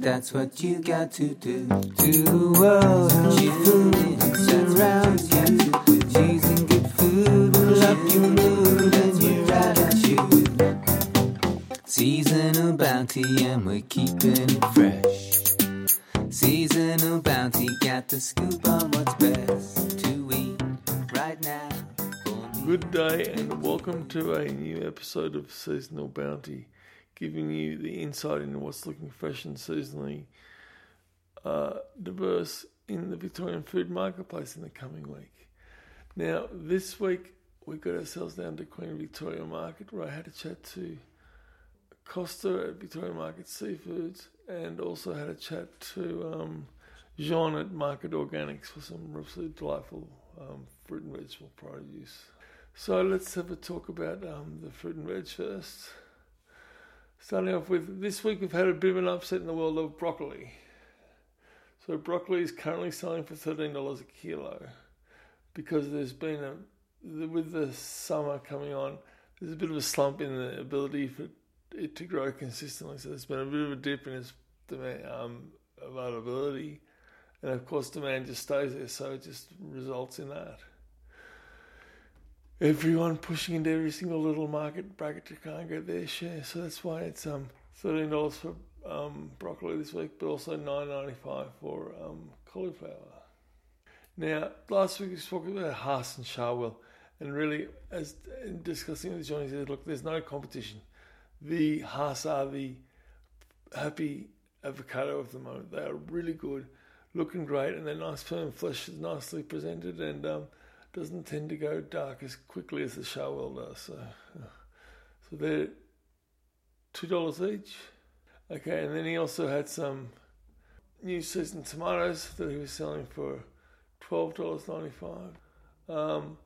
that's what you got to do. To the world, you surrounds you. Cheese and good food will up your mood and your attitude. Seasonal bounty, and we're keeping it fresh. Seasonal bounty, got the scoop on what's best to eat right now. Good day and welcome to a new episode of Seasonal Bounty, giving you the insight into what's looking fresh and seasonally uh, diverse in the Victorian food marketplace in the coming week. Now, this week we got ourselves down to Queen Victoria Market where I had a chat to Costa at Victoria Market Seafoods and also had a chat to um, Jean at Market Organics for some absolutely delightful um, fruit and vegetable produce. So let's have a talk about um, the fruit and veg first. Starting off with this week, we've had a bit of an upset in the world of broccoli. So broccoli is currently selling for thirteen dollars a kilo because there's been a with the summer coming on. There's a bit of a slump in the ability for it to grow consistently. So there's been a bit of a dip in its demand, um, availability, and of course demand just stays there. So it just results in that everyone pushing into every single little market bracket to try and get their share. So that's why it's um thirteen dollars for um, broccoli this week, but also nine ninety five for um, cauliflower. Now, last week we spoke about Hass and Sharwil, and really, as in discussing with John, he said, "Look, there's no competition. The Hass are the happy avocado of the moment. They are really good, looking great, and they're nice firm flesh, is nicely presented, and um, doesn't tend to go dark as quickly as the Sharwil does. So, so they're two dollars each. Okay, and then he also had some new season tomatoes that he was selling for twelve dollars ninety five. Um,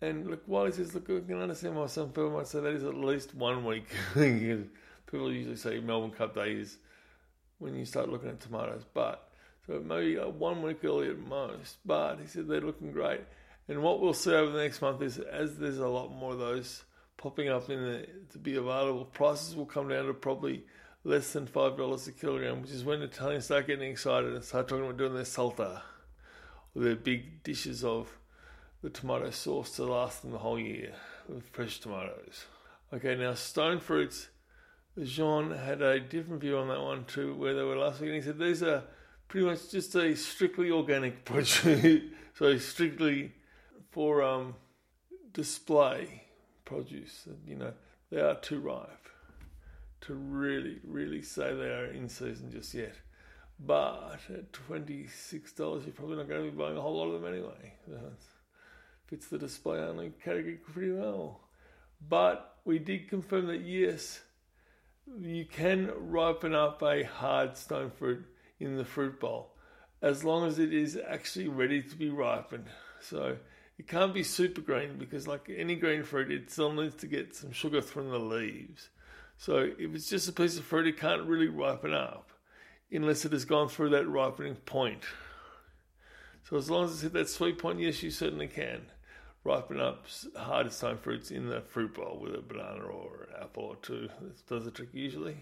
and look, while he says, look, I can understand why some people might say that is at least one week. people usually say Melbourne Cup Day is when you start looking at tomatoes, but so maybe one week early at most. But he said they're looking great. And what we'll see over the next month is as there's a lot more of those popping up in the, to be available, prices will come down to probably less than five dollars a kilogram, which is when Italians start getting excited and start talking about doing their salta or their big dishes of the tomato sauce to last them the whole year with fresh tomatoes. Okay, now stone fruits. Jean had a different view on that one too, where they were last week, and he said these are pretty much just a strictly organic produce, so strictly for um, display produce. You know, they are too ripe to really, really say they are in season just yet. But at twenty six dollars, you're probably not going to be buying a whole lot of them anyway. fits the display only category pretty well. But we did confirm that yes, you can ripen up a hard stone fruit in the fruit bowl as long as it is actually ready to be ripened. So it can't be super green because, like any green fruit, it still needs to get some sugar from the leaves. So if it's just a piece of fruit, it can't really ripen up unless it has gone through that ripening point. So as long as it's hit that sweet point, yes, you certainly can ripen up hard stone fruits in the fruit bowl with a banana or an apple or two. That does the trick usually.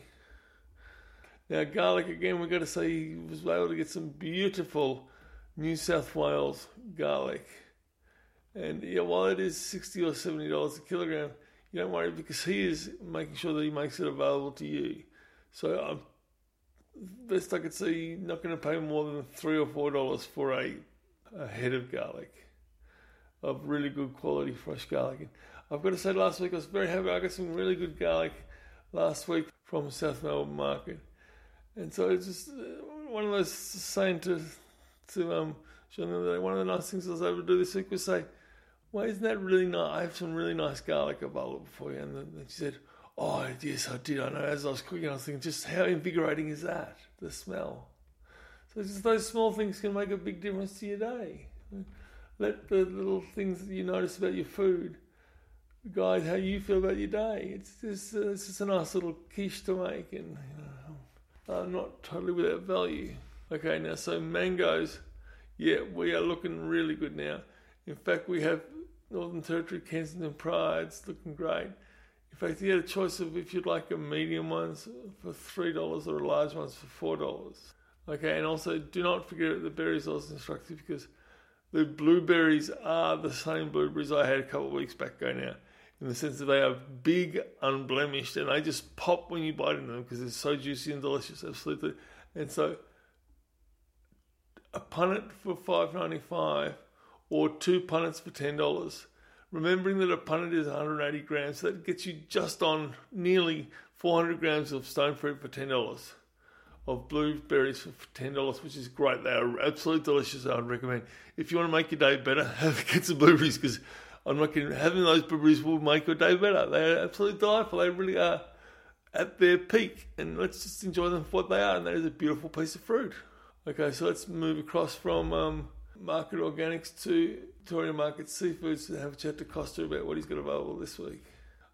Now garlic again, we've got to say was able to get some beautiful New South Wales garlic and yeah, while it is sixty or seventy dollars a kilogram, you don't worry because he is making sure that he makes it available to you. So I'm best I could see not going to pay more than three or four dollars for a, a head of garlic, of really good quality fresh garlic. And I've got to say, last week I was very happy. I got some really good garlic last week from South Melbourne Market, and so it's just uh, one of those saying to to um. One of the nice things I was able to do this week was say, well, isn't that really nice? I have some really nice garlic available for you. And then she said, oh, yes, I did. I know. As I was cooking, I was thinking, just how invigorating is that, the smell? So just those small things can make a big difference to your day. Let the little things that you notice about your food guide how you feel about your day. It's just, uh, it's just a nice little quiche to make, and you know, not totally without value. Okay, now so mangoes, yeah, we are looking really good now. In fact, we have Northern Territory Kensington Pride's looking great. In fact, you had a choice of if you'd like a medium ones for three dollars or a large ones for four dollars. Okay, and also do not forget the berries also instructive because the blueberries are the same blueberries I had a couple of weeks back ago now, in the sense that they are big, unblemished, and they just pop when you bite into them because they're so juicy and delicious, absolutely. And so, a punnet for five ninety five, or two punnets for ten dollars remembering that a punnet is 180 grams, so that gets you just on nearly 400 grams of stone fruit for $10, of blueberries for $10, which is great. They are absolutely delicious. I would recommend. If you want to make your day better, have, get some blueberries because I'm not kidding. Having those blueberries will make your day better. They are absolutely delightful. They really are at their peak, and let's just enjoy them for what they are. And that is a beautiful piece of fruit. Okay, so let's move across from um, Market Organics to Victoria Market Seafoods to have a chat to Costa about what he's got available this week.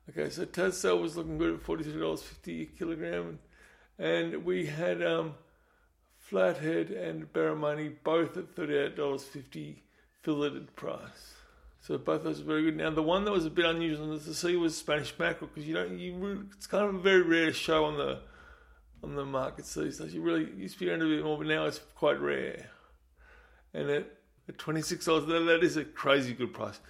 Okay, so Tassal was looking good at $43.50 a kilogram. And we had um, Flathead and Barramundi both at $38.50 filleted price. So both those are very good. Now the one that was a bit unusual to see was Spanish mackerel because you don't you it's kind of a very rare show on the on the market these days. You really used to be around a bit more, but now it's quite rare and at, at twenty six dollars, that, that is a crazy good price.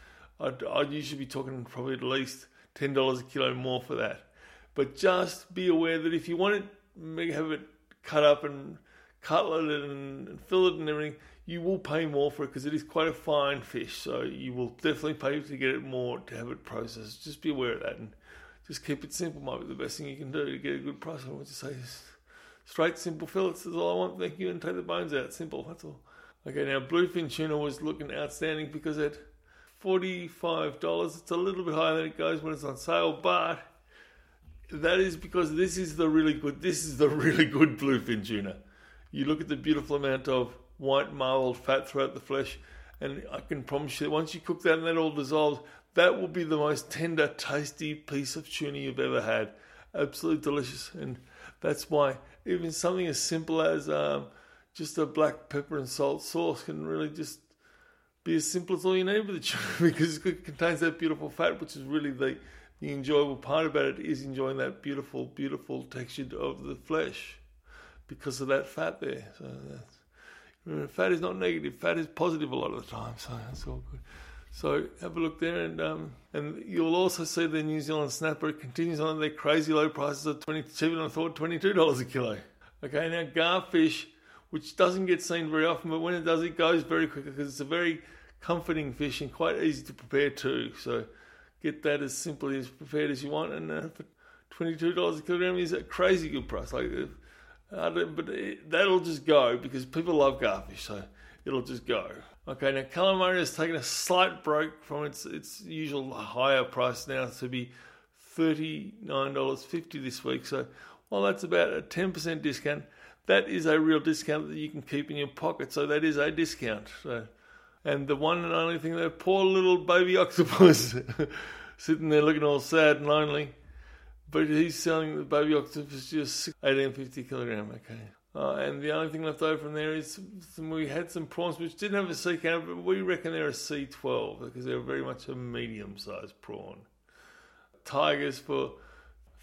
I'd, I'd usually be talking probably at least ten dollars a kilo more for that. But just be aware that if you want to have it cut up and cutlet and, and fill it and everything, you will pay more for it because it is quite a fine fish. So you will definitely pay to get it more to have it processed. Just be aware of that and just keep it simple. Might be the best thing you can do to get a good price. I want to say straight, simple fillets is all I want. Thank you, and take the bones out. Simple. That's all. Okay, now bluefin tuna was looking outstanding because at $45, it's a little bit higher than it goes when it's on sale, but that is because this is the really good, this is the really good bluefin tuna. You look at the beautiful amount of white marbled fat throughout the flesh, and I can promise you, that once you cook that and that all dissolves, that will be the most tender, tasty piece of tuna you've ever had. Absolutely delicious, and that's why even something as simple as um, just a black pepper and salt sauce can really just be as simple as all you need with tuna because it contains that beautiful fat, which is really the, the enjoyable part about it is enjoying that beautiful, beautiful texture of the flesh because of that fat there. So that's, remember, fat is not negative; fat is positive a lot of the time. So that's all good. So have a look there, and um, and you'll also see the New Zealand snapper continues on their crazy low prices of twenty seven. I thought twenty two dollars a kilo. Okay, now garfish which doesn't get seen very often, but when it does, it goes very quickly because it's a very comforting fish and quite easy to prepare too. So get that as simply as prepared as you want, and uh, for twenty-two dollars a kilogram is a crazy good price. Like, uh, but it, that'll just go because people love garfish, so it'll just go. Okay, now calamari has taken a slight break from its its usual higher price now to be thirty nine dollars fifty this week. So while that's about a ten percent discount that is a real discount that you can keep in your pocket. So that is a discount. So, and the one and only thing, that poor little baby octopus sitting there looking all sad and lonely. But he's selling the baby octopus just 1850 kilogram. Okay. Uh, and the only thing left over from there is some, we had some prawns which didn't have a C count, but we reckon they're a C12 because they're very much a medium sized prawn. Tigers for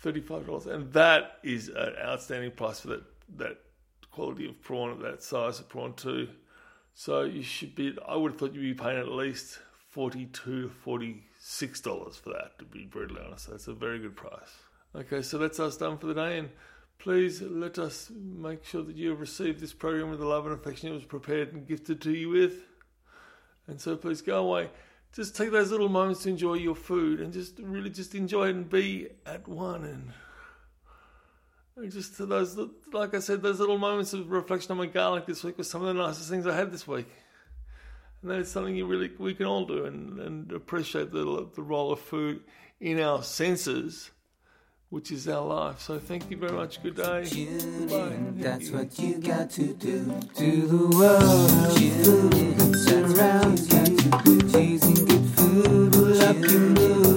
$35, and that is an outstanding price for that, that quality of prawn of that size of prawn too. So you should be. I would have thought you'd be paying at least forty-two to forty-six dollars for that. To be brutally honest, that's a very good price. Okay, so that's us done for the day, and please let us make sure that you have received this program with the love and affection it was prepared and gifted to you with. And so please go away. Just take those little moments to enjoy your food and just really just enjoy it and be at one and just to those, like I said, those little moments of reflection on my garlic this week were some of the nicest things I had this week. And that is something you really we can all do and, and appreciate the the role of food in our senses, which is our life. So thank you very much. Good day. That's what you got to do to the world. You surround you. Choosing good food will up your mood